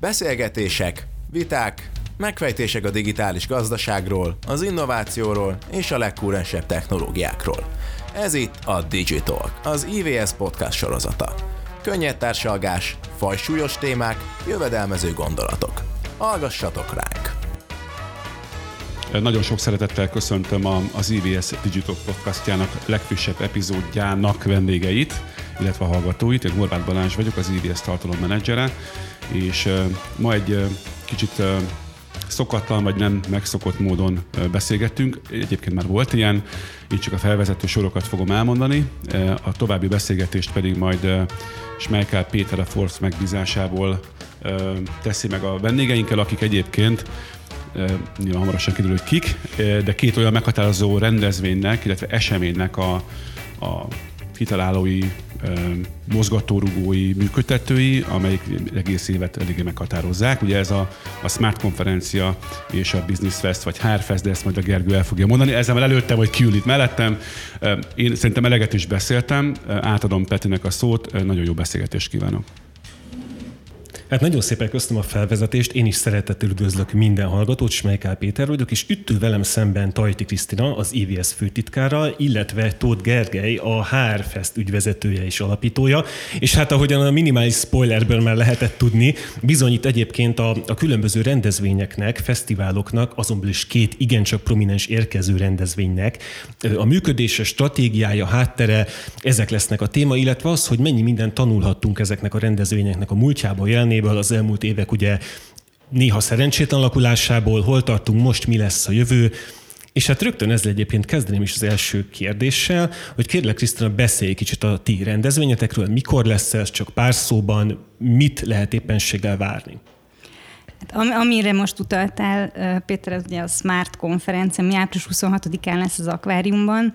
Beszélgetések, viták, megfejtések a digitális gazdaságról, az innovációról és a legkúrensebb technológiákról. Ez itt a Digital, az IVS podcast sorozata. Könnyed társalgás, fajsúlyos témák, jövedelmező gondolatok. Hallgassatok ránk! Nagyon sok szeretettel köszöntöm az IVS Digital podcastjának legfrissebb epizódjának vendégeit, illetve a hallgatóit. Én Horváth Balázs vagyok, az IVS tartalommenedzsere, és ma egy kicsit szokatlan vagy nem megszokott módon beszélgettünk. Egyébként már volt ilyen, így csak a felvezető sorokat fogom elmondani. A további beszélgetést pedig majd Smejkál Péter a Force megbízásából teszi meg a vendégeinkkel, akik egyébként nyilván hamarosan kiderül, hogy kik, de két olyan meghatározó rendezvénynek, illetve eseménynek a, a kitalálói, mozgatórugói, működtetői, amelyik egész évet eléggé meghatározzák. Ugye ez a, a Smart konferencia és a Business Fest, vagy HR Fest, de ezt majd a Gergő el fogja mondani. Ezzel előtte, vagy kiül itt mellettem. Én szerintem eleget is beszéltem, átadom Petinek a szót, nagyon jó beszélgetést kívánok. Hát nagyon szépen köszönöm a felvezetést, én is szeretettel üdvözlök minden hallgatót, Smejkál Péter vagyok, és üttő velem szemben Tajti Krisztina, az IVS főtitkára, illetve Tóth Gergely, a HR Fest ügyvezetője és alapítója, és hát ahogyan a minimális spoilerből már lehetett tudni, bizonyít egyébként a, a különböző rendezvényeknek, fesztiváloknak, azonban is két igencsak prominens érkező rendezvénynek a működése, stratégiája, háttere, ezek lesznek a téma, illetve az, hogy mennyi mindent tanulhattunk ezeknek a rendezvényeknek a múltjában, jelenében, zenéből az elmúlt évek ugye néha szerencsétlen alakulásából, hol tartunk most, mi lesz a jövő, és hát rögtön ezzel egyébként kezdeném is az első kérdéssel, hogy kérlek Krisztina, beszélj kicsit a ti rendezvényetekről, mikor lesz ez, csak pár szóban, mit lehet éppenséggel várni? Hát, amire most utaltál, Péter, ez ugye a Smart konferencia, ami április 26-án lesz az akváriumban,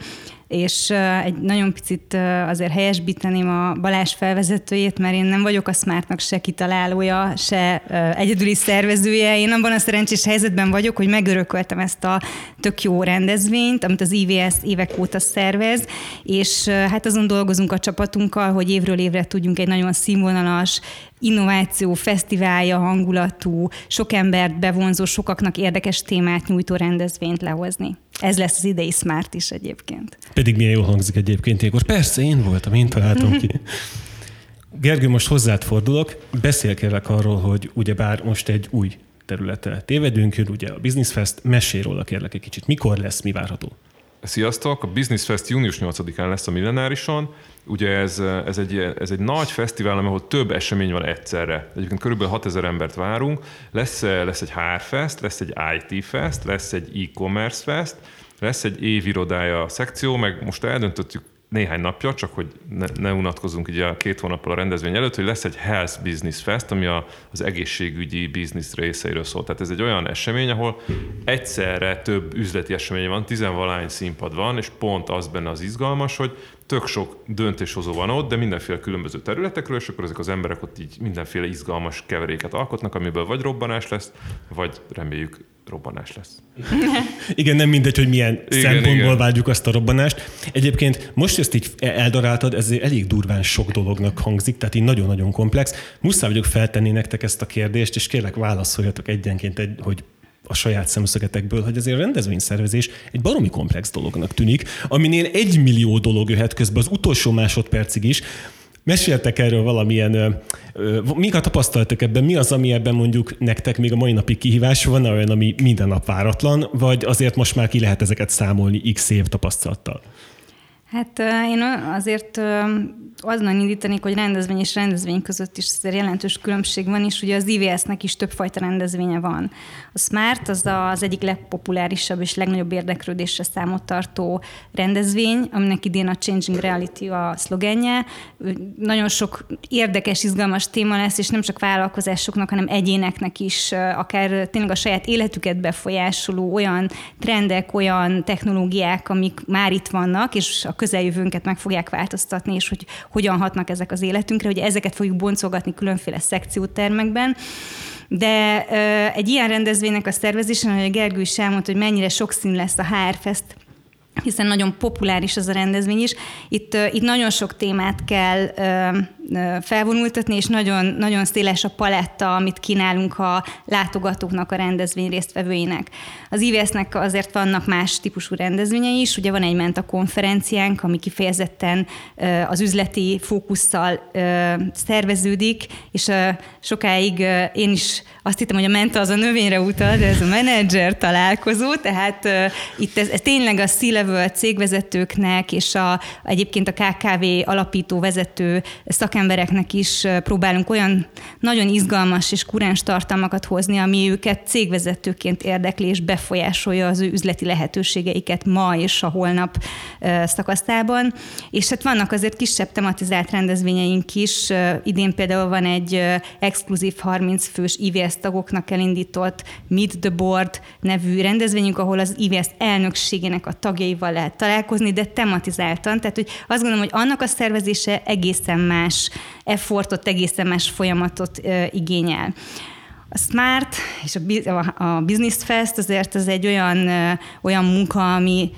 és egy nagyon picit azért helyesbíteném a Balázs felvezetőjét, mert én nem vagyok a Smartnak se kitalálója, se egyedüli szervezője. Én abban a szerencsés helyzetben vagyok, hogy megörököltem ezt a tök jó rendezvényt, amit az IVS évek óta szervez, és hát azon dolgozunk a csapatunkkal, hogy évről évre tudjunk egy nagyon színvonalas, innováció, fesztiválja hangulatú, sok embert bevonzó, sokaknak érdekes témát nyújtó rendezvényt lehozni. Ez lesz az idei Smart is egyébként. Pedig milyen jól hangzik egyébként ilyenkor. Persze, én voltam, én találtam ki. Gergő, most hozzád fordulok. Beszél kérlek arról, hogy ugyebár most egy új területre tévedünk, jön ugye a Business Fest. Mesélj róla kérlek egy kicsit. Mikor lesz, mi várható? Sziasztok! A Business Fest június 8-án lesz a Millenárison. Ugye ez, ez, egy, ez egy nagy fesztivál, ahol több esemény van egyszerre. Egyébként körülbelül 6000 embert várunk. Lesz, lesz egy HR Fest, lesz egy IT Fest, lesz egy e-commerce fest, lesz egy évirodája szekció, meg most eldöntöttük néhány napja, csak hogy ne, ne unatkozunk ugye a két hónappal a rendezvény előtt, hogy lesz egy Health Business Fest, ami a, az egészségügyi business részeiről szól. Tehát ez egy olyan esemény, ahol egyszerre több üzleti esemény van, tizenvalány színpad van, és pont az benne az izgalmas, hogy tök sok döntéshozó van ott, de mindenféle különböző területekről, és akkor ezek az emberek ott így mindenféle izgalmas keveréket alkotnak, amiből vagy robbanás lesz, vagy reméljük robbanás lesz. igen, nem mindegy, hogy milyen igen, szempontból igen. vágyjuk azt a robbanást. Egyébként most ezt így eldaráltad, ez elég durván sok dolognak hangzik, tehát így nagyon-nagyon komplex. Muszáj vagyok feltenni nektek ezt a kérdést, és kérlek válaszoljatok egyenként, egy, hogy a saját szemszögetekből, hogy azért a rendezvényszervezés egy baromi komplex dolognak tűnik, aminél egy millió dolog jöhet közben az utolsó másodpercig is. Meséltek erről valamilyen, mik a tapasztaltak ebben, mi az, ami ebben mondjuk nektek még a mai napig kihívás? Van, olyan, ami minden nap váratlan, vagy azért most már ki lehet ezeket számolni x év tapasztalattal? Hát én azért azon indítanék, hogy rendezvény és rendezvény között is azért jelentős különbség van, és ugye az IVS-nek is többfajta rendezvénye van. A Smart az az egyik legpopulárisabb és legnagyobb érdeklődésre számot tartó rendezvény, aminek idén a Changing Reality a szlogenje. Nagyon sok érdekes, izgalmas téma lesz, és nem csak vállalkozásoknak, hanem egyéneknek is, akár tényleg a saját életüket befolyásoló olyan trendek, olyan technológiák, amik már itt vannak, és a közeljövőnket meg fogják változtatni, és hogy hogyan hatnak ezek az életünkre, hogy ezeket fogjuk boncolgatni különféle szekciótermekben. De egy ilyen rendezvénynek a szervezésen, ahogy a Gergő is elmondta, hogy mennyire sokszínű lesz a HR Fest hiszen nagyon populáris ez a rendezvény is. Itt, itt nagyon sok témát kell felvonultatni, és nagyon, nagyon széles a paletta, amit kínálunk a látogatóknak, a rendezvény résztvevőinek. Az IVS-nek azért vannak más típusú rendezvényei is, ugye van egy Menta konferenciánk, ami kifejezetten az üzleti fókusszal szerveződik, és sokáig én is azt hittem, hogy a Menta az a növényre utal, de ez a menedzser találkozó, tehát itt ez, ez tényleg a C-level cégvezetőknek és a, egyébként a KKV alapító vezető szakembereknek is próbálunk olyan nagyon izgalmas és kuráns tartalmakat hozni, ami őket cégvezetőként érdekli és befolyásolja az ő üzleti lehetőségeiket ma és a holnap szakaszában. És hát vannak azért kisebb tematizált rendezvényeink is. Idén például van egy exkluzív 30 fős IVS tagoknak elindított Meet the Board nevű rendezvényünk, ahol az IVS elnökségének a tagjaival lehet találkozni, de tematizáltan. Tehát, hogy azt gondolom, hogy annak a szervezése egészen más effortot, egészen más folyamatot igényel. A Smart és a Business Fest azért ez egy olyan, olyan munka, ami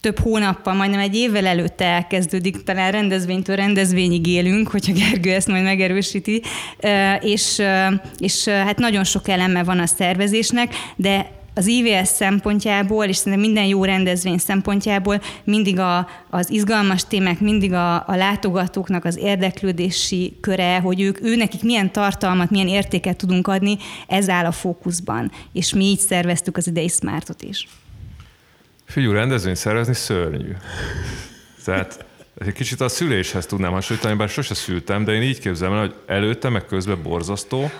több hónappal, majdnem egy évvel előtte elkezdődik, talán rendezvénytől rendezvényig élünk, hogyha Gergő ezt majd megerősíti, és, és hát nagyon sok eleme van a szervezésnek, de az IVS szempontjából, és szerintem minden jó rendezvény szempontjából mindig a, az izgalmas témák, mindig a, a látogatóknak az érdeklődési köre, hogy ők, ő nekik milyen tartalmat, milyen értéket tudunk adni, ez áll a fókuszban. És mi így szerveztük az idei Smartot is. Figyú, rendezvényt szervezni szörnyű. Tehát egy kicsit a szüléshez tudnám hasonlítani, bár sose szültem, de én így képzelem el, hogy előtte, meg közben borzasztó,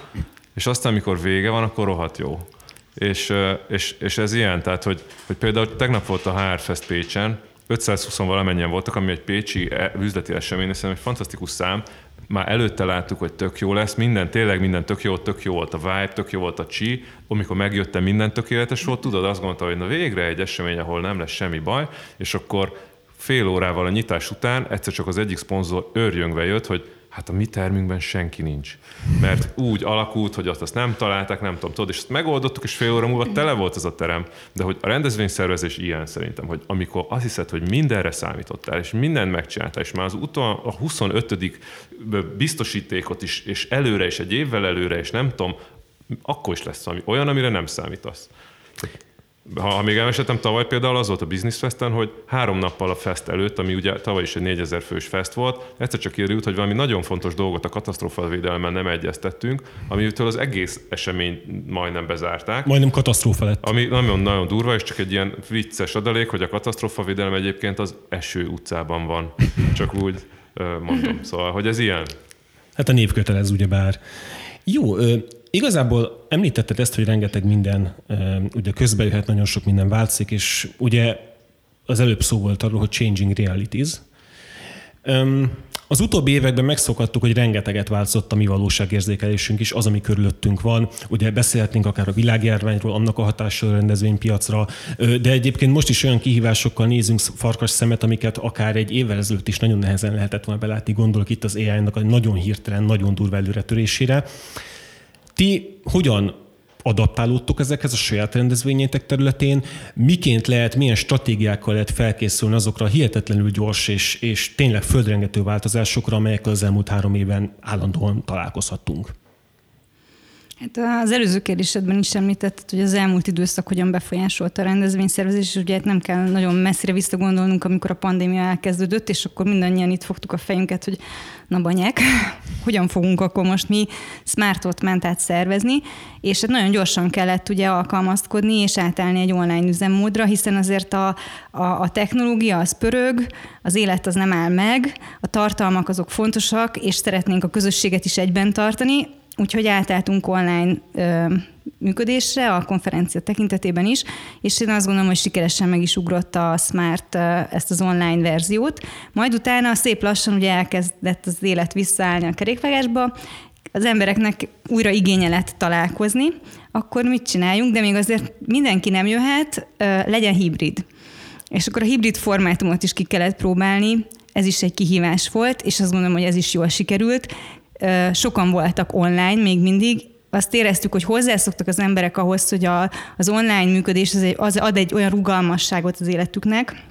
és aztán, amikor vége van, akkor rohadt jó. És, és, és ez ilyen, tehát, hogy, hogy például tegnap volt a HR Fest Pécsen, 520 valamennyien voltak, ami egy pécsi e, üzleti esemény, szerintem egy fantasztikus szám, már előtte láttuk, hogy tök jó lesz, minden, tényleg minden tök jó, tök jó volt a vibe, tök jó volt a chi, amikor megjöttem, minden tökéletes volt, tudod, azt gondolta, hogy na végre egy esemény, ahol nem lesz semmi baj, és akkor fél órával a nyitás után egyszer csak az egyik szponzor őrjöngve jött, hogy hát a mi termünkben senki nincs. Mert úgy alakult, hogy azt, azt nem találták, nem tudom, tudod, és ezt megoldottuk, és fél óra múlva tele volt az a terem. De hogy a rendezvényszervezés ilyen szerintem, hogy amikor azt hiszed, hogy mindenre számítottál, és mindent megcsináltál, és már az utol, a 25. biztosítékot is, és előre, és egy évvel előre, és nem tudom, akkor is lesz valami olyan, amire nem számítasz ha, ha még elmeséltem, tavaly például az volt a Business Festen, hogy három nappal a fest előtt, ami ugye tavaly is egy 4000 fős fest volt, egyszer csak érült, hogy valami nagyon fontos dolgot a katasztrófavédelmen nem egyeztettünk, amitől az egész esemény majdnem bezárták. Majdnem katasztrófa lett. Ami nagyon-nagyon durva, és csak egy ilyen vicces adalék, hogy a katasztrófavédelem egyébként az eső utcában van. Csak úgy mondom. Szóval, hogy ez ilyen. Hát a névkötelez ugyebár. Jó, Igazából említetted ezt, hogy rengeteg minden, ugye közben jöhet nagyon sok minden változik, és ugye az előbb szó volt arról, hogy changing realities. Az utóbbi években megszokhattuk, hogy rengeteget változott a mi valóságérzékelésünk is, az, ami körülöttünk van. Ugye beszélhetnénk akár a világjárványról, annak a hatással a rendezvénypiacra, de egyébként most is olyan kihívásokkal nézünk farkas szemet, amiket akár egy évvel ezelőtt is nagyon nehezen lehetett volna belátni. Gondolok itt az AI-nak a nagyon hirtelen, nagyon durva előretörésére. Ti hogyan adaptálódtok ezekhez a saját rendezvényétek területén, miként lehet, milyen stratégiákkal lehet felkészülni azokra a hihetetlenül gyors és, és tényleg földrengető változásokra, amelyekkel az elmúlt három éven állandóan találkozhattunk? Hát az előző kérdésedben is említetted, hogy az elmúlt időszak hogyan befolyásolta a rendezvényszervezés, és ugye hát nem kell nagyon messzire visszagondolnunk, amikor a pandémia elkezdődött, és akkor mindannyian itt fogtuk a fejünket, hogy na banyák, hogyan fogunk akkor most mi smartot mentát szervezni, és hát nagyon gyorsan kellett ugye alkalmazkodni és átállni egy online üzemmódra, hiszen azért a, a, a technológia az pörög, az élet az nem áll meg, a tartalmak azok fontosak, és szeretnénk a közösséget is egyben tartani, úgyhogy átálltunk online ö, működésre, a konferencia tekintetében is, és én azt gondolom, hogy sikeresen meg is ugrott a Smart ezt az online verziót. Majd utána szép lassan ugye elkezdett az élet visszaállni a kerékvágásba, az embereknek újra igénye lett találkozni, akkor mit csináljunk, de még azért mindenki nem jöhet, legyen hibrid. És akkor a hibrid formátumot is ki kellett próbálni, ez is egy kihívás volt, és azt gondolom, hogy ez is jól sikerült sokan voltak online még mindig, azt éreztük, hogy hozzászoktak az emberek ahhoz, hogy a, az online működés az, egy, az ad egy olyan rugalmasságot az életüknek,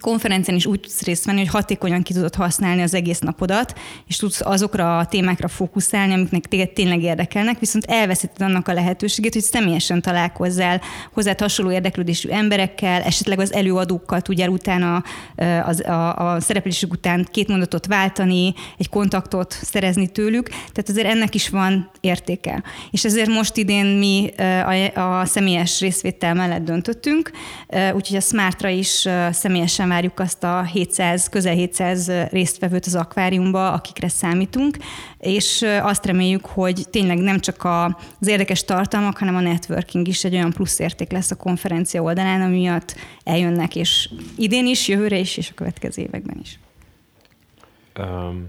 konferencián is úgy tudsz részt venni, hogy hatékonyan ki tudod használni az egész napodat, és tudsz azokra a témákra fókuszálni, amiknek téged tényleg érdekelnek, viszont elveszíted annak a lehetőségét, hogy személyesen találkozzál hozzá hasonló érdeklődésű emberekkel, esetleg az előadókkal tudjál utána az, a, a szereplésük után két mondatot váltani, egy kontaktot szerezni tőlük, tehát azért ennek is van értéke. És ezért most idén mi a, a személyes részvétel mellett döntöttünk, úgyhogy a Smartra is személyes Türelmesen várjuk azt a 700, közel 700 résztvevőt az akváriumba, akikre számítunk, és azt reméljük, hogy tényleg nem csak az érdekes tartalmak, hanem a networking is egy olyan plusz érték lesz a konferencia oldalán, ami miatt eljönnek, és idén is, jövőre is, és a következő években is. Um,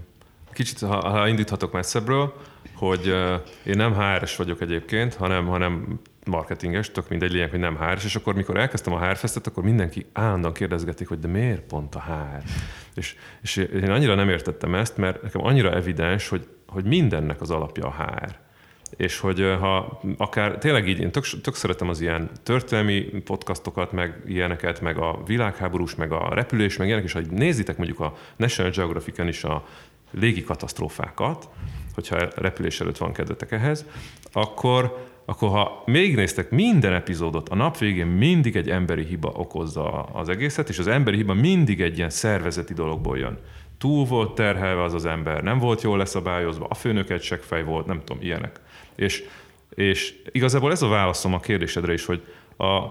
kicsit, ha, ha indíthatok messzebbről, hogy uh, én nem HR-es vagyok egyébként, hanem, hanem marketinges, tök mindegy lényeg, hogy nem HR, és akkor mikor elkezdtem a HR festet, akkor mindenki állandóan kérdezgetik, hogy de miért pont a HR? És, és én annyira nem értettem ezt, mert nekem annyira evidens, hogy, hogy mindennek az alapja a HR. És hogy ha akár tényleg így, én tök, tök szeretem az ilyen történelmi podcastokat, meg ilyeneket, meg a világháborús, meg a repülés, meg ilyenek, és ha nézitek mondjuk a National Geographic-en is a légi katasztrófákat, hogyha repülés előtt van kedvetek ehhez, akkor akkor ha még néztek minden epizódot, a nap végén mindig egy emberi hiba okozza az egészet, és az emberi hiba mindig egy ilyen szervezeti dologból jön. Túl volt terhelve az az ember, nem volt jól leszabályozva, a főnök egy seggfej volt, nem tudom, ilyenek. És, és igazából ez a válaszom a kérdésedre is, hogy a,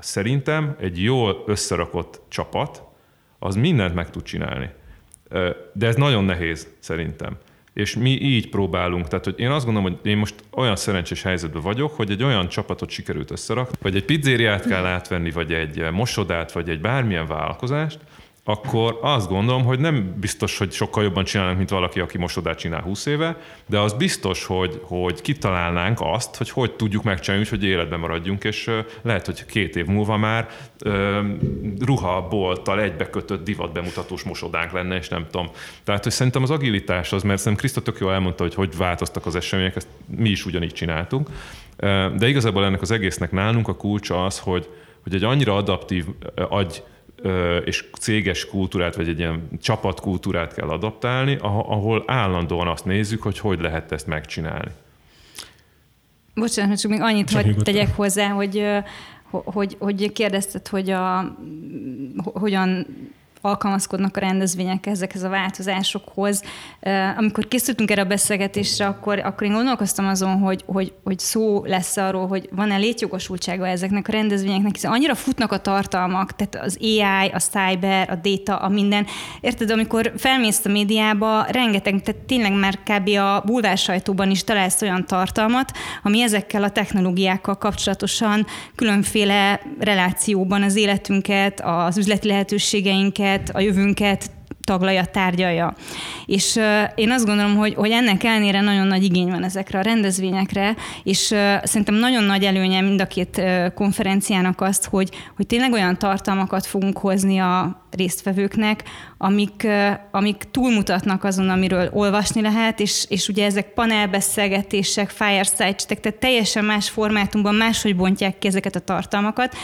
szerintem egy jól összerakott csapat, az mindent meg tud csinálni. De ez nagyon nehéz, szerintem és mi így próbálunk. Tehát, hogy én azt gondolom, hogy én most olyan szerencsés helyzetben vagyok, hogy egy olyan csapatot sikerült összerakni, vagy egy pizzériát kell átvenni, vagy egy mosodát, vagy egy bármilyen vállalkozást, akkor azt gondolom, hogy nem biztos, hogy sokkal jobban csinálnánk, mint valaki, aki mosodát csinál 20 éve, de az biztos, hogy, hogy kitalálnánk azt, hogy hogy tudjuk megcsinálni, hogy életben maradjunk, és lehet, hogy két év múlva már ruhabolttal egybekötött divatbemutatós mosodánk lenne, és nem tudom. Tehát, hogy szerintem az agilitás az, mert szerintem Kriszta tök jól elmondta, hogy hogy változtak az események, ezt mi is ugyanígy csináltunk. De igazából ennek az egésznek nálunk a kulcsa az, hogy, hogy egy annyira adaptív agy és céges kultúrát, vagy egy ilyen csapatkultúrát kell adaptálni, ahol állandóan azt nézzük, hogy hogy lehet ezt megcsinálni. Bocsánat, csak még annyit, csak hogy tegyek hozzá, hogy, hogy, hogy kérdezted, hogy a, hogyan alkalmazkodnak a rendezvények ezekhez a változásokhoz. Amikor készültünk erre a beszélgetésre, akkor, akkor én gondolkoztam azon, hogy, hogy, hogy szó lesz arról, hogy van-e létjogosultsága ezeknek a rendezvényeknek, hiszen annyira futnak a tartalmak, tehát az AI, a cyber, a data, a minden. Érted, amikor felmész a médiába, rengeteg, tehát tényleg már kb. a bulvár sajtóban is találsz olyan tartalmat, ami ezekkel a technológiákkal kapcsolatosan különféle relációban az életünket, az üzleti lehetőségeinket, jövőnket, a jövőnket taglalja, tárgyalja. És uh, én azt gondolom, hogy, hogy ennek ellenére nagyon nagy igény van ezekre a rendezvényekre, és uh, szerintem nagyon nagy előnye mind a két uh, konferenciának azt, hogy, hogy tényleg olyan tartalmakat fogunk hozni a résztvevőknek, amik, uh, amik túlmutatnak azon, amiről olvasni lehet, és, és ugye ezek panelbeszélgetések, fireside tehát teljesen más formátumban máshogy bontják ki ezeket a tartalmakat,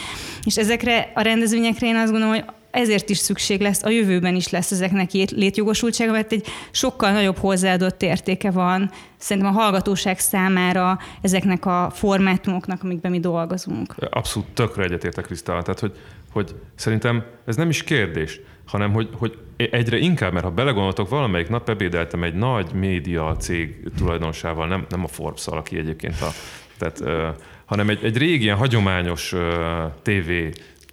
és ezekre a rendezvényekre én azt gondolom, hogy ezért is szükség lesz, a jövőben is lesz ezeknek létjogosultsága, mert egy sokkal nagyobb hozzáadott értéke van szerintem a hallgatóság számára ezeknek a formátumoknak, amikben mi dolgozunk. Abszolút tökre egyetértek, Krisztál. Tehát, hogy, hogy szerintem ez nem is kérdés, hanem hogy, hogy egyre inkább, mert ha belegondoltok, valamelyik nap ebédeltem egy nagy média cég tulajdonosával, nem, nem a forbes aki egyébként a, tehát, uh, hanem egy, egy régi, ilyen hagyományos uh, TV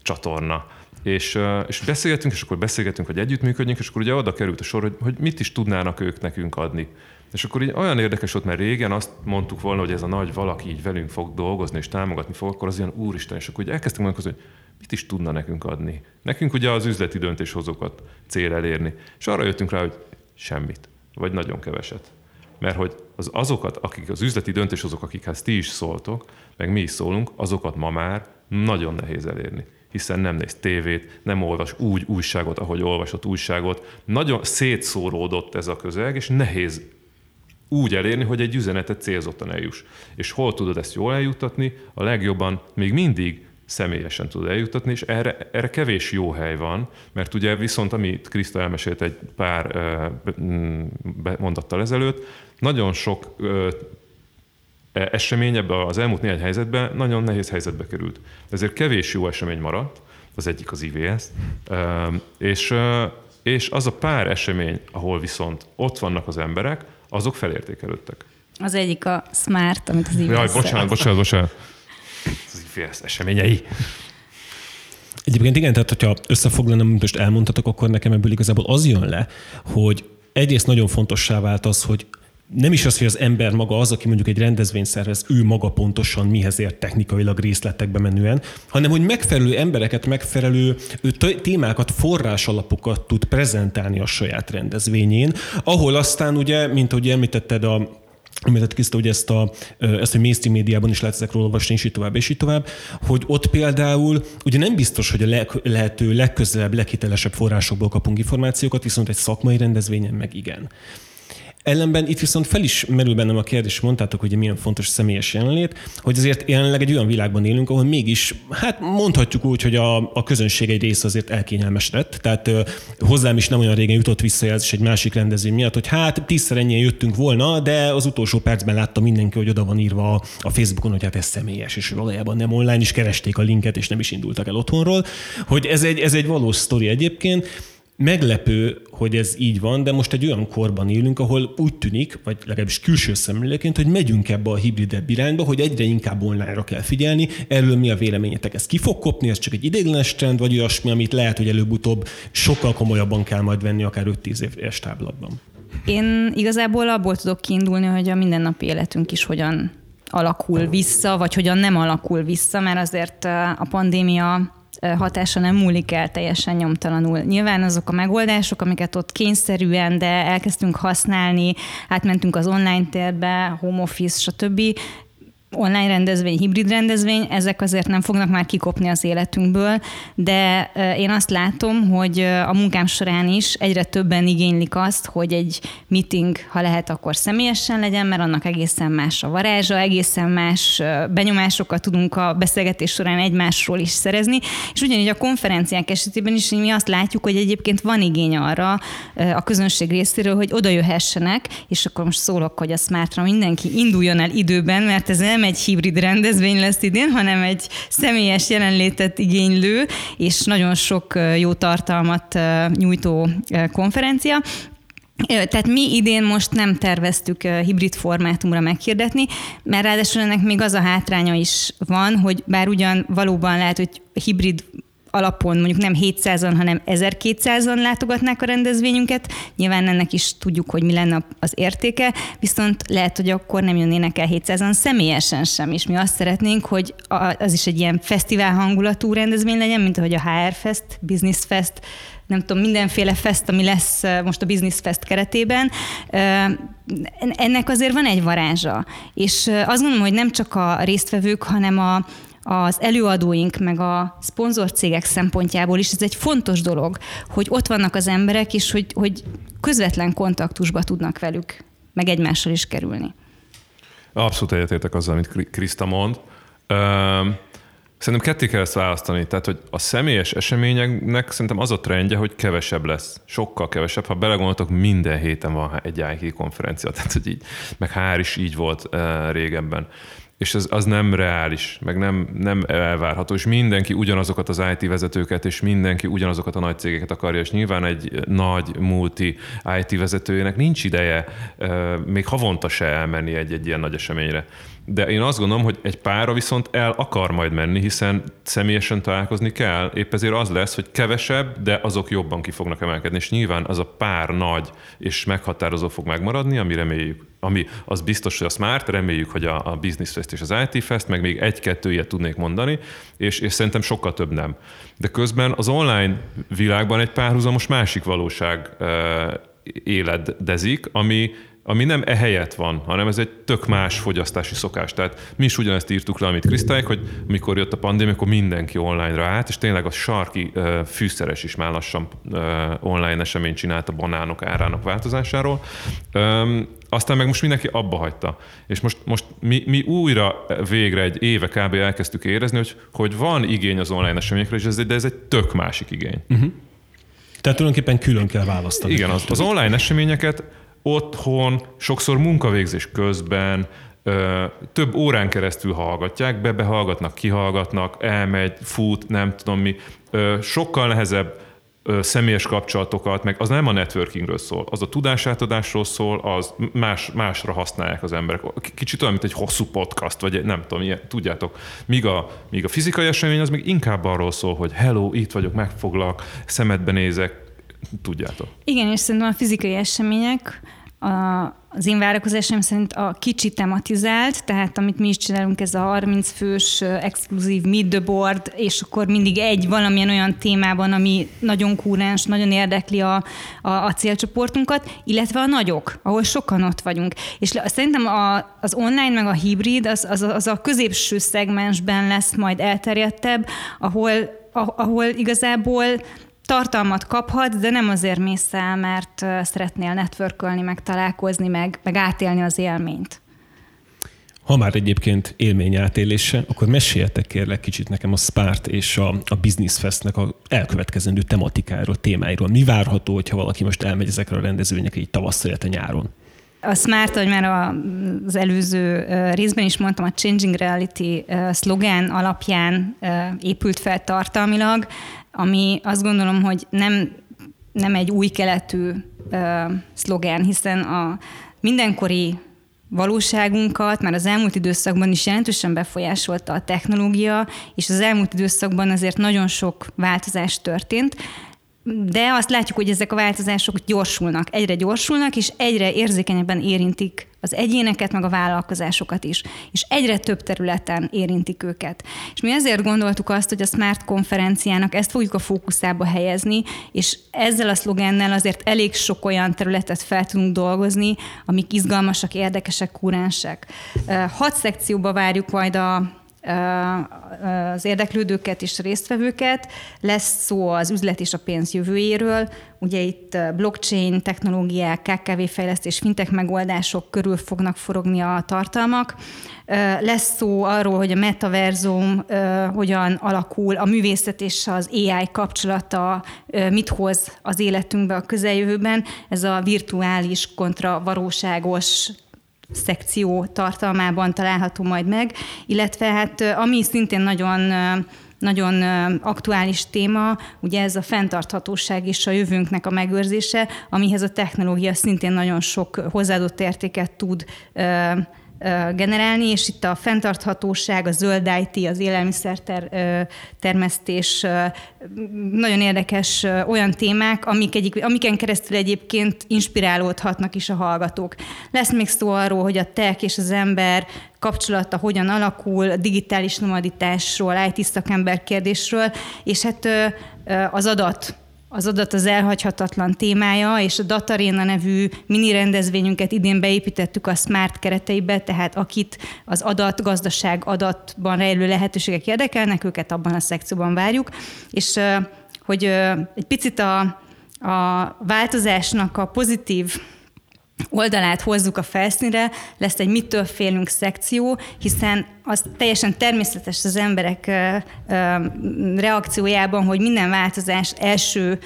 csatorna, és, és beszélgetünk, és akkor beszélgetünk, hogy együttműködjünk, és akkor ugye oda került a sor, hogy, hogy mit is tudnának ők nekünk adni. És akkor így olyan érdekes volt, mert régen azt mondtuk volna, hogy ez a nagy valaki így velünk fog dolgozni és támogatni fog, akkor az ilyen úristen, és akkor ugye elkezdtünk mondani, hogy mit is tudna nekünk adni. Nekünk ugye az üzleti döntéshozókat cél elérni. És arra jöttünk rá, hogy semmit, vagy nagyon keveset. Mert hogy az azokat, akik az üzleti döntéshozók, akikhez ti is szóltok, meg mi is szólunk, azokat ma már nagyon nehéz elérni hiszen nem néz tévét, nem olvas úgy újságot, ahogy olvasott újságot. Nagyon szétszóródott ez a közeg, és nehéz úgy elérni, hogy egy üzenetet célzottan eljuss. És hol tudod ezt jól eljuttatni? A legjobban még mindig személyesen tud eljutatni, és erre, erre kevés jó hely van, mert ugye viszont, amit Kriszta elmesélt egy pár mondattal ezelőtt, nagyon sok esemény ebbe az elmúlt néhány helyzetben nagyon nehéz helyzetbe került. Ezért kevés jó esemény maradt, az egyik az IVS, és, és az a pár esemény, ahol viszont ott vannak az emberek, azok felértékelődtek. Az egyik a Smart, amit az IVS Jaj, bocsánat, bocsánat, bocsánat. Az IVS eseményei. Egyébként igen, tehát hogyha összefoglalnám, amit most elmondtatok, akkor nekem ebből igazából az jön le, hogy egyrészt nagyon fontossá vált az, hogy nem is az, hogy az ember maga az, aki mondjuk egy rendezvényt szervez, ő maga pontosan mihez ért technikailag részletekbe menően, hanem hogy megfelelő embereket, megfelelő témákat, forrás alapokat tud prezentálni a saját rendezvényén, ahol aztán ugye, mint ahogy említetted a említett Kriszta, hogy ezt, a, ezt a mainstream médiában is lehet ezekről olvasni, és így tovább, és így tovább, hogy ott például ugye nem biztos, hogy a leg, lehető legközelebb, leghitelesebb forrásokból kapunk információkat, viszont egy szakmai rendezvényen meg igen. Ellenben itt viszont fel is merül bennem a kérdés, mondtátok, hogy milyen fontos személyes jelenlét, hogy azért jelenleg egy olyan világban élünk, ahol mégis, hát mondhatjuk úgy, hogy a, a közönség egy része azért elkényelmesedett. Tehát ö, hozzám is nem olyan régen jutott visszajelzés egy másik rendezvény miatt, hogy hát tízszer ennyien jöttünk volna, de az utolsó percben látta mindenki, hogy oda van írva a, a Facebookon, hogy hát ez személyes, és valójában nem online is keresték a linket, és nem is indultak el otthonról. Hogy ez egy, ez egy valós sztori egyébként. Meglepő, hogy ez így van, de most egy olyan korban élünk, ahol úgy tűnik, vagy legalábbis külső szemlélőként, hogy megyünk ebbe a hibridebb irányba, hogy egyre inkább online-ra kell figyelni. Erről mi a véleményetek? Ez ki fog kopni, ez csak egy ideiglenes trend, vagy olyasmi, amit lehet, hogy előbb-utóbb sokkal komolyabban kell majd venni, akár 5-10 éves táblatban? Én igazából abból tudok kiindulni, hogy a mindennapi életünk is hogyan alakul vissza, vagy hogyan nem alakul vissza, mert azért a pandémia hatása nem múlik el teljesen nyomtalanul. Nyilván azok a megoldások, amiket ott kényszerűen, de elkezdtünk használni, átmentünk az online térbe, home office, stb online rendezvény, hibrid rendezvény, ezek azért nem fognak már kikopni az életünkből, de én azt látom, hogy a munkám során is egyre többen igénylik azt, hogy egy meeting, ha lehet, akkor személyesen legyen, mert annak egészen más a varázsa, egészen más benyomásokat tudunk a beszélgetés során egymásról is szerezni, és ugyanígy a konferenciák esetében is mi azt látjuk, hogy egyébként van igény arra a közönség részéről, hogy oda jöhessenek, és akkor most szólok, hogy a Smartra mindenki induljon el időben, mert ez nem nem egy hibrid rendezvény lesz idén, hanem egy személyes jelenlétet igénylő és nagyon sok jó tartalmat nyújtó konferencia. Tehát mi idén most nem terveztük hibrid formátumra meghirdetni, mert ráadásul ennek még az a hátránya is van, hogy bár ugyan valóban lehet, hogy hibrid alapon mondjuk nem 700-an, hanem 1200-an látogatnák a rendezvényünket. Nyilván ennek is tudjuk, hogy mi lenne az értéke, viszont lehet, hogy akkor nem jönnének el 700-an személyesen sem, és mi azt szeretnénk, hogy az is egy ilyen fesztivál hangulatú rendezvény legyen, mint ahogy a HR Fest, Business Fest, nem tudom, mindenféle fest, ami lesz most a Business Fest keretében, ennek azért van egy varázsa. És azt gondolom, hogy nem csak a résztvevők, hanem a, az előadóink, meg a szponzorcégek szempontjából is ez egy fontos dolog, hogy ott vannak az emberek, és hogy, hogy közvetlen kontaktusba tudnak velük, meg egymással is kerülni. Abszolút egyetértek azzal, amit Kriszta mond. Szerintem ketté kell ezt választani. Tehát, hogy a személyes eseményeknek szerintem az a trendje, hogy kevesebb lesz. Sokkal kevesebb. Ha belegondoltok, minden héten van egy IT konferencia. Tehát, hogy így, meg hár is így volt régebben és ez, az nem reális, meg nem, nem elvárható, és mindenki ugyanazokat az IT vezetőket, és mindenki ugyanazokat a nagy cégeket akarja, és nyilván egy nagy multi IT vezetőjének nincs ideje még havonta se elmenni egy, egy ilyen nagy eseményre. De én azt gondolom, hogy egy pára viszont el akar majd menni, hiszen személyesen találkozni kell. Épp ezért az lesz, hogy kevesebb, de azok jobban ki fognak emelkedni. És nyilván az a pár nagy és meghatározó fog megmaradni, ami reméljük. Ami az biztos, hogy a Smart, reméljük, hogy a, a Business Fest és az IT Fest, meg még egy-kettő ilyet tudnék mondani, és, és szerintem sokkal több nem. De közben az online világban egy párhuzamos másik valóság uh, éledezik, ami ami nem e helyett van, hanem ez egy tök más fogyasztási szokás. Tehát mi is ugyanezt írtuk le, amit Krisztályk, hogy amikor jött a pandémia, akkor mindenki online-ra állt, és tényleg a sarki uh, fűszeres is már lassan online eseményt csinált a banánok árának változásáról. Aztán meg most mindenki abba hagyta. És most, most mi, mi újra végre egy éve kb. elkezdtük érezni, hogy, hogy van igény az online eseményekre, és ez, de ez egy tök másik igény. Uh-huh. Tehát tulajdonképpen külön kell választani. Igen, az, az online eseményeket otthon, sokszor munkavégzés közben, több órán keresztül hallgatják, be behallgatnak, kihallgatnak, elmegy, fut, nem tudom mi. Sokkal nehezebb ö, személyes kapcsolatokat, meg az nem a networkingről szól, az a tudásátadásról szól, az más, másra használják az emberek. Kicsit olyan, mint egy hosszú podcast, vagy nem tudom, ilyen, tudjátok. Míg a, míg a fizikai esemény az még inkább arról szól, hogy hello, itt vagyok, megfoglak, szemedbe nézek, tudjátok. Igen, és szerintem a fizikai események a, az én várakozásom szerint a kicsi tematizált, tehát amit mi is csinálunk, ez a 30 fős exkluzív meet the board, és akkor mindig egy valamilyen olyan témában, ami nagyon kúrens, nagyon érdekli a, a, a célcsoportunkat, illetve a nagyok, ahol sokan ott vagyunk. És szerintem a, az online meg a hibrid az, az, az a középső szegmensben lesz majd elterjedtebb, ahol, ahol igazából tartalmat kaphat, de nem azért mész el, mert szeretnél networkölni, meg találkozni, meg, meg átélni az élményt. Ha már egyébként élmény átélése, akkor meséljetek kérlek kicsit nekem a Spart és a, a Business Festnek a elkövetkezendő tematikáról, témáiról. Mi várható, hogyha valaki most elmegy ezekre a rendezvényekre így tavasszal, illetve nyáron? A Smart, ahogy már az előző részben is mondtam, a Changing Reality szlogán alapján épült fel tartalmilag ami azt gondolom, hogy nem, nem egy új keletű szlogán, hiszen a mindenkori valóságunkat már az elmúlt időszakban is jelentősen befolyásolta a technológia, és az elmúlt időszakban azért nagyon sok változás történt, de azt látjuk, hogy ezek a változások gyorsulnak, egyre gyorsulnak, és egyre érzékenyebben érintik az egyéneket, meg a vállalkozásokat is. És egyre több területen érintik őket. És mi ezért gondoltuk azt, hogy a Smart konferenciának ezt fogjuk a fókuszába helyezni, és ezzel a szlogennel azért elég sok olyan területet fel tudunk dolgozni, amik izgalmasak, érdekesek, kúrensek. Hat szekcióba várjuk majd a az érdeklődőket és résztvevőket. Lesz szó az üzlet és a pénz jövőjéről. Ugye itt blockchain technológiák, KKV fejlesztés, fintech megoldások körül fognak forogni a tartalmak. Lesz szó arról, hogy a metaverzum hogyan alakul, a művészet és az AI kapcsolata mit hoz az életünkbe a közeljövőben. Ez a virtuális kontra valóságos szekció tartalmában található majd meg, illetve hát ami szintén nagyon nagyon aktuális téma, ugye ez a fenntarthatóság és a jövőnknek a megőrzése, amihez a technológia szintén nagyon sok hozzáadott értéket tud generálni, és itt a fenntarthatóság, a zöld IT, az élelmiszer termesztés nagyon érdekes olyan témák, amik egyik, amiken keresztül egyébként inspirálódhatnak is a hallgatók. Lesz még szó arról, hogy a tech és az ember kapcsolata hogyan alakul, digitális nomaditásról, IT szakember kérdésről, és hát az adat az adat az elhagyhatatlan témája, és a Dataréna nevű mini rendezvényünket idén beépítettük a Smart kereteibe, tehát akit az adat, gazdaság adatban rejlő lehetőségek érdekelnek, őket abban a szekcióban várjuk, és hogy egy picit a, a változásnak a pozitív oldalát hozzuk a felszínre, lesz egy mitől félünk szekció, hiszen az teljesen természetes az emberek reakciójában, hogy minden változás első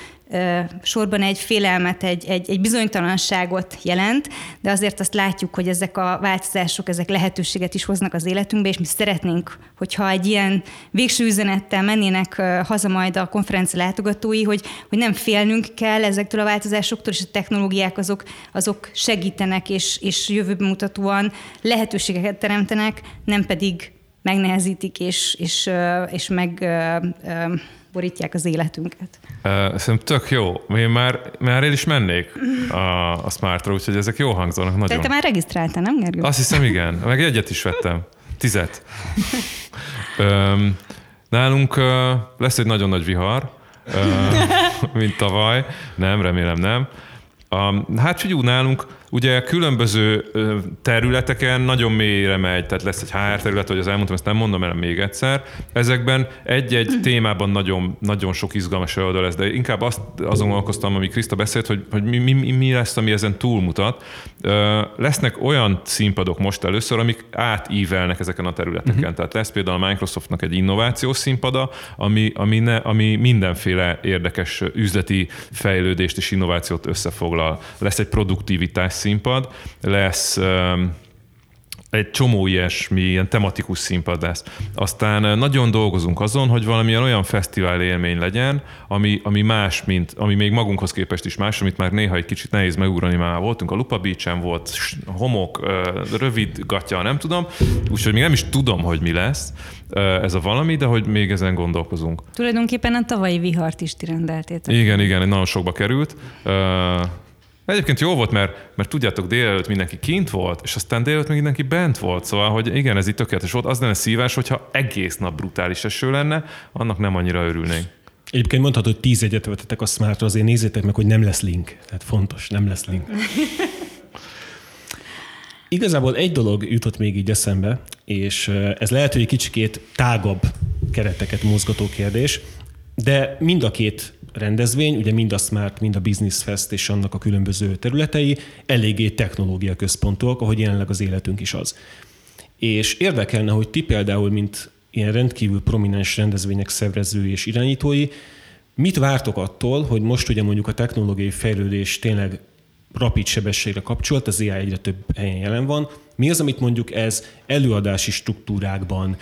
sorban egy félelmet, egy, egy, egy bizonytalanságot jelent, de azért azt látjuk, hogy ezek a változások, ezek lehetőséget is hoznak az életünkbe, és mi szeretnénk, hogyha egy ilyen végső üzenettel mennének haza majd a konferencia látogatói, hogy, hogy nem félnünk kell ezektől a változásoktól, és a technológiák azok, azok segítenek, és, és jövőbe mutatóan lehetőségeket teremtenek, nem pedig megnehezítik, és, és, és meg borítják az életünket. Szerintem tök jó. Én már, már el is mennék a, a Smartra, úgyhogy ezek jó hangzanak nagyon. Tehát te már regisztráltál, nem Gergő? Azt hiszem, igen. Meg egyet is vettem. Tizet. Öm, nálunk lesz egy nagyon nagy vihar, mint tavaly. Nem, remélem nem. A, hát figyú, nálunk ugye különböző területeken nagyon mélyre megy, tehát lesz egy HR terület, hogy az elmondtam, ezt nem mondom el még egyszer. Ezekben egy-egy témában nagyon, nagyon sok izgalmas oldal lesz, de inkább azt, azon gondolkoztam, ami Kriszta beszélt, hogy, hogy mi, mi, mi lesz, ami ezen túlmutat. Lesznek olyan színpadok most először, amik átívelnek ezeken a területeken. Uh-huh. Tehát lesz például a Microsoftnak egy innovációs színpada, ami, ami, ne, ami mindenféle érdekes üzleti fejlődést és innovációt összefoglal. Lesz egy produktivitás színpad, lesz egy csomó ilyesmi, ilyen tematikus színpad lesz. Aztán nagyon dolgozunk azon, hogy valamilyen olyan fesztivál élmény legyen, ami, ami más, mint, ami még magunkhoz képest is más, amit már néha egy kicsit nehéz megugrani, már voltunk a Lupa Beach-en, volt homok, rövid gatya, nem tudom, úgyhogy még nem is tudom, hogy mi lesz ez a valami, de hogy még ezen gondolkozunk. Tulajdonképpen a tavalyi vihart is ti rendeltétek. Igen, igen, nagyon sokba került. Egyébként jó volt, mert, mert tudjátok, délelőtt mindenki kint volt, és aztán délelőtt még mindenki bent volt, szóval, hogy igen, ez itt tökéletes volt. Az lenne szívás, hogyha egész nap brutális eső lenne, annak nem annyira örülnénk. Egyébként mondhatod, hogy tíz egyet vetetek a Smartra, azért nézzétek meg, hogy nem lesz link. Tehát fontos, nem lesz link. Igazából egy dolog jutott még így eszembe, és ez lehet, hogy egy kicsikét tágabb kereteket mozgató kérdés, de mind a két rendezvény, ugye mind a Smart, mind a Business Fest és annak a különböző területei eléggé technológia központúak, ahogy jelenleg az életünk is az. És érdekelne, hogy ti például, mint ilyen rendkívül prominens rendezvények szervezői és irányítói, mit vártok attól, hogy most ugye mondjuk a technológiai fejlődés tényleg rapid sebességre kapcsolt, az AI egyre több helyen jelen van. Mi az, amit mondjuk ez előadási struktúrákban,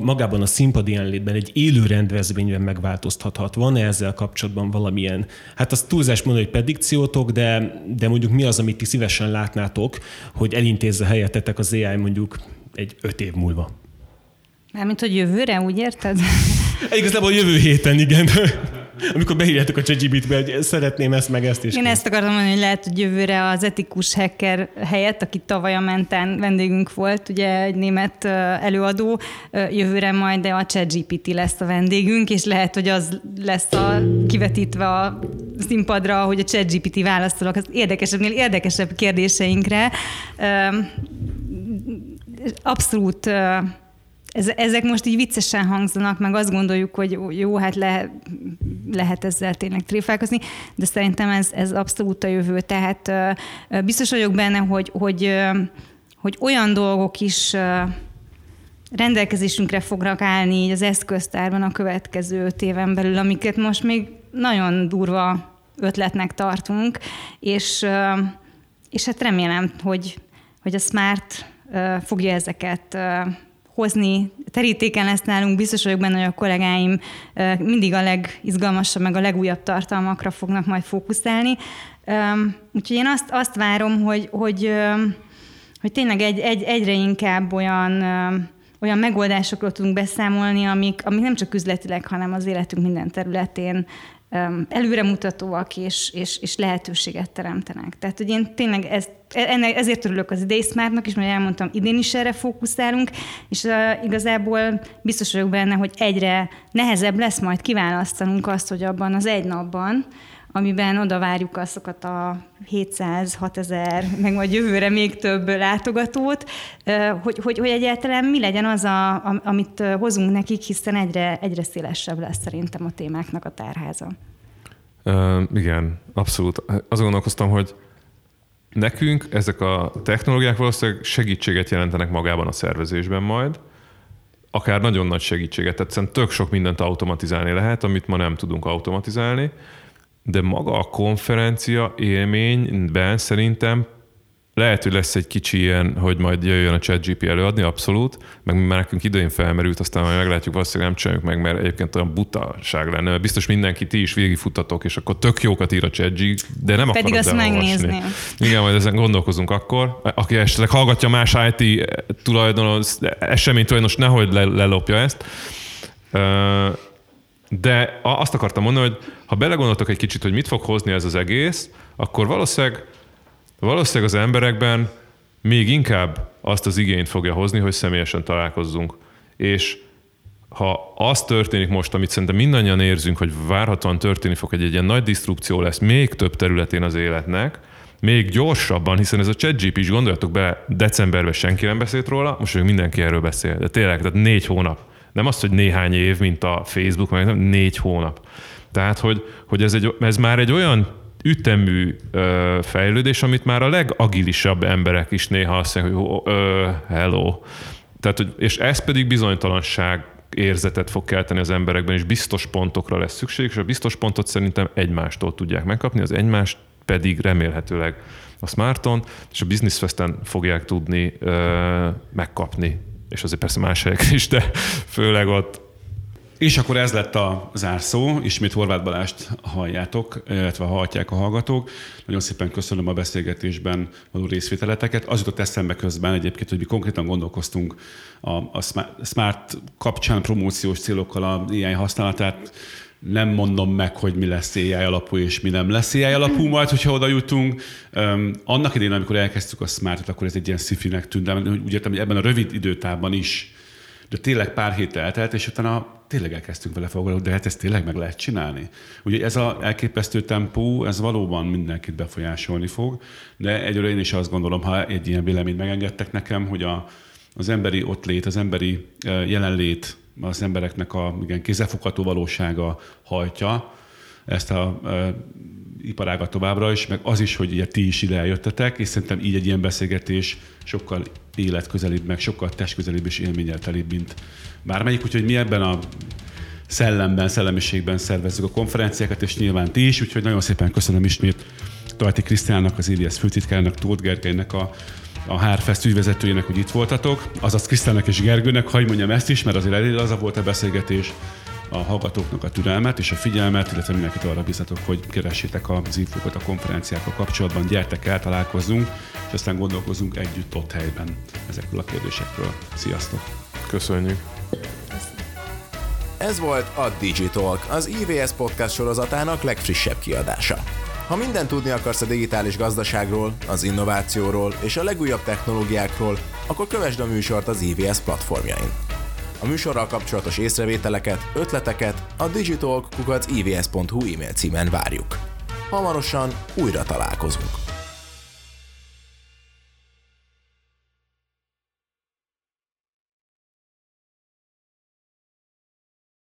magában a színpadi jelenlétben, egy élő rendezvényben megváltoztathat? Van-e ezzel kapcsolatban valamilyen, hát az túlzás mondani, hogy predikciótok, de, de mondjuk mi az, amit ti szívesen látnátok, hogy elintézze helyettetek az AI mondjuk egy öt év múlva? Mármint, hogy jövőre, úgy érted? Igazából jövő héten, igen. Amikor beírjátok a ChatGPT-be, hogy szeretném ezt meg ezt is. Én ezt akartam mondani, hogy lehet, hogy jövőre az etikus hacker helyett, aki tavaly a mentán vendégünk volt, ugye egy német előadó, jövőre majd de a ChatGPT lesz a vendégünk, és lehet, hogy az lesz a kivetítve a színpadra, hogy a ChatGPT válaszolok az érdekesebbnél érdekesebb kérdéseinkre. Abszolút ez, ezek most így viccesen hangzanak, meg azt gondoljuk, hogy jó, hát le, lehet ezzel tényleg tréfálkozni, de szerintem ez, ez abszolút a jövő. Tehát biztos vagyok benne, hogy, hogy, hogy olyan dolgok is rendelkezésünkre fognak állni így az eszköztárban a következő öt éven belül, amiket most még nagyon durva ötletnek tartunk, és, és hát remélem, hogy, hogy a Smart fogja ezeket hozni, terítéken lesz nálunk, biztos vagyok benne, hogy a kollégáim mindig a legizgalmasabb, meg a legújabb tartalmakra fognak majd fókuszálni. Úgyhogy én azt, azt várom, hogy, hogy, hogy tényleg egy, egy, egyre inkább olyan olyan megoldásokról tudunk beszámolni, amik, amik nem csak üzletileg, hanem az életünk minden területén előremutatóak és, és, és lehetőséget teremtenek. Tehát, hogy én tényleg ezt, ennek, ezért örülök az idei is, mert elmondtam, idén is erre fókuszálunk, és uh, igazából biztos vagyok benne, hogy egyre nehezebb lesz majd kiválasztanunk azt, hogy abban az egy napban, amiben oda várjuk azokat a 700-6000, meg majd jövőre még több látogatót, hogy, hogy, hogy egyáltalán mi legyen az, a, amit hozunk nekik, hiszen egyre, egyre szélesebb lesz szerintem a témáknak a tárháza. Uh, igen, abszolút. Azt gondolkoztam, hogy nekünk ezek a technológiák valószínűleg segítséget jelentenek magában a szervezésben majd, akár nagyon nagy segítséget. Tehát tök sok mindent automatizálni lehet, amit ma nem tudunk automatizálni, de maga a konferencia élményben szerintem lehet, hogy lesz egy kicsi ilyen, hogy majd jöjjön a ChatGP előadni, abszolút, meg már nekünk időn felmerült, aztán majd meglátjuk, valószínűleg nem csináljuk meg, mert egyébként olyan butaság lenne, mert biztos mindenki ti is végigfutatok, és akkor tök jókat ír a ChatGPT, de nem Pedig azt megnézni. Igen, majd ezen gondolkozunk akkor. Aki esetleg hallgatja más IT tulajdonos, esemény tulajdonos, nehogy lelopja ezt. De azt akartam mondani, hogy ha belegondoltok egy kicsit, hogy mit fog hozni ez az egész, akkor valószínűleg, valószínűleg az emberekben még inkább azt az igényt fogja hozni, hogy személyesen találkozzunk. És ha az történik most, amit szerintem mindannyian érzünk, hogy várhatóan történni fog, hogy egy ilyen nagy disztrukció lesz még több területén az életnek, még gyorsabban, hiszen ez a ChatGPT is gondoljatok be, decemberben senki nem beszélt róla, most még mindenki erről beszél. De tényleg, tehát négy hónap. Nem az, hogy néhány év, mint a Facebook, meg nem, négy hónap. Tehát, hogy, hogy ez, egy, ez már egy olyan ütemű ö, fejlődés, amit már a legagilisabb emberek is néha azt mondják, hogy ö, hello. Tehát, hogy, és ez pedig bizonytalanság érzetet fog kelteni az emberekben, és biztos pontokra lesz szükség, és a biztos pontot szerintem egymástól tudják megkapni, az egymást pedig remélhetőleg a Smarton és a Business Festen fogják tudni ö, megkapni, és azért persze más helyek is, de főleg ott és akkor ez lett a zárszó, ismét Horváth Balást halljátok, illetve hallhatják a hallgatók. Nagyon szépen köszönöm a beszélgetésben való részvételeteket. Az jutott eszembe közben egyébként, hogy mi konkrétan gondolkoztunk a, a Smart kapcsán promóciós célokkal a AI használatát nem mondom meg, hogy mi lesz AI alapú és mi nem lesz AI alapú, majd, hogyha oda jutunk. Um, annak idején, amikor elkezdtük a Smartot, akkor ez egy ilyen szifinek tűnt, de úgy értem, hogy ebben a rövid időtában is de tényleg pár hét eltelt, és utána tényleg elkezdtünk vele foglalkozni, de hát ezt tényleg meg lehet csinálni. Ugye ez a elképesztő tempó, ez valóban mindenkit befolyásolni fog, de egyre én is azt gondolom, ha egy ilyen véleményt megengedtek nekem, hogy a, az emberi ott lét, az emberi jelenlét, az embereknek a igen, kézzelfogható valósága hajtja ezt a, a iparágat továbbra is, meg az is, hogy ugye ti is ide eljöttetek, és szerintem így egy ilyen beszélgetés sokkal életközelibb, meg sokkal testközelibb és élményeltelibb, mint bármelyik. Úgyhogy mi ebben a szellemben, szellemiségben szervezzük a konferenciákat, és nyilván ti is, úgyhogy nagyon szépen köszönöm ismét Tajti Krisztiánnak, az IDS főtitkárának, Tóth Gergelynek, a, a Hárfest ügyvezetőjének, hogy itt voltatok, azaz Krisztiánnak és Gergőnek, hagyj mondjam ezt is, mert azért elég az a volt a beszélgetés, a hallgatóknak a türelmet és a figyelmet, illetve mindenkit arra biztatok, hogy keressétek az infókat a konferenciákkal kapcsolatban, gyertek el, találkozzunk, és aztán gondolkozunk együtt ott helyben ezekről a kérdésekről. Sziasztok! Köszönjük! Ez volt a Digitalk, az IVS podcast sorozatának legfrissebb kiadása. Ha mindent tudni akarsz a digitális gazdaságról, az innovációról és a legújabb technológiákról, akkor kövesd a műsort az IVS platformjain. A műsorral kapcsolatos észrevételeket, ötleteket a digitalk.ivs.hu e-mail címen várjuk. Hamarosan újra találkozunk.